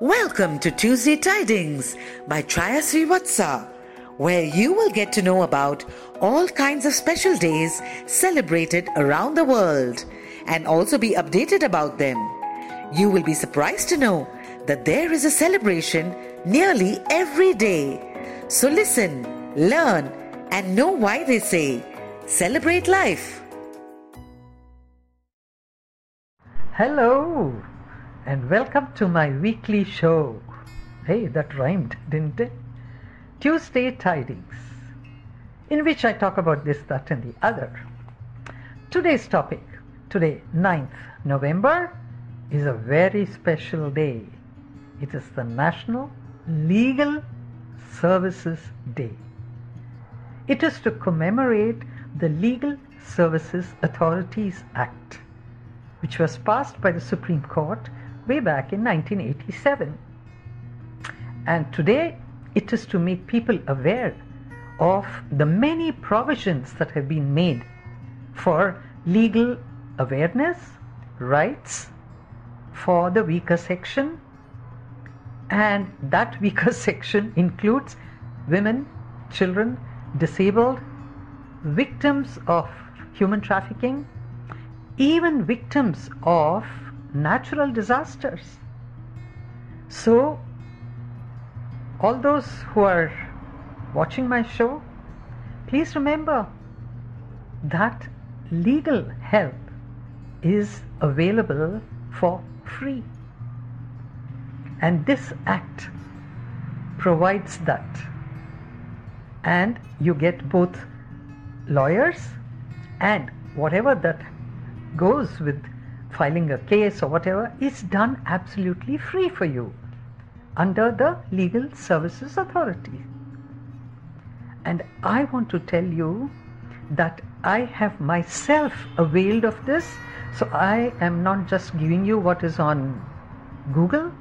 Welcome to Tuesday Tidings by Chaya Srivatsa, where you will get to know about all kinds of special days celebrated around the world and also be updated about them. You will be surprised to know that there is a celebration nearly every day. So listen, learn, and know why they say celebrate life. Hello, and welcome to my weekly show. Hey, that rhymed, didn't it? Tuesday Tidings, in which I talk about this, that, and the other. Today's topic, today, 9th November, is a very special day. It is the National Legal Services Day. It is to commemorate the Legal Services Authorities Act, which was passed by the Supreme Court way back in 1987. And today it is to make people aware of the many provisions that have been made for legal awareness, rights for the weaker section, and that weaker section includes women, children, disabled, victims of human trafficking, even victims of natural disasters. So, all those who are watching my show, please remember that legal help is available for free. And this act provides that. And you get both lawyers and whatever that goes with filing a case or whatever is done absolutely free for you under the Legal Services Authority. And I want to tell you that I have myself availed of this. So I am not just giving you what is on Google,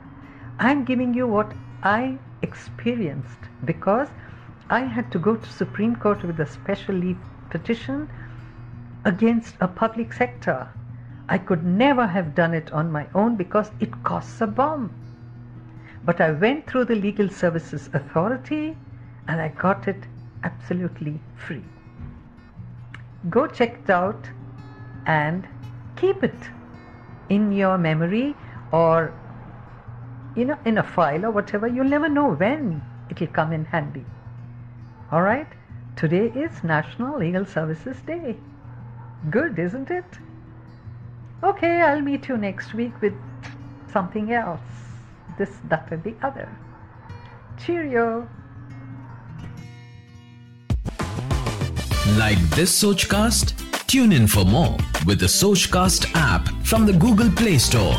I'm giving you what I experienced because I had to go to Supreme Court with a special leave petition against a public sector. I could never have done it on my own because it costs a bomb. But I went through the Legal Services Authority and I got it absolutely free. Go check it out and keep it in your memory or you know in a file or whatever. You'll never know when it'll come in handy. All right? Today is National Legal Services Day. Good, isn't it? Okay, I'll meet you next week with something else. This, that, and the other. Cheerio. Like this Sochcast? Tune in for more with the Sochcast app from the Google Play Store.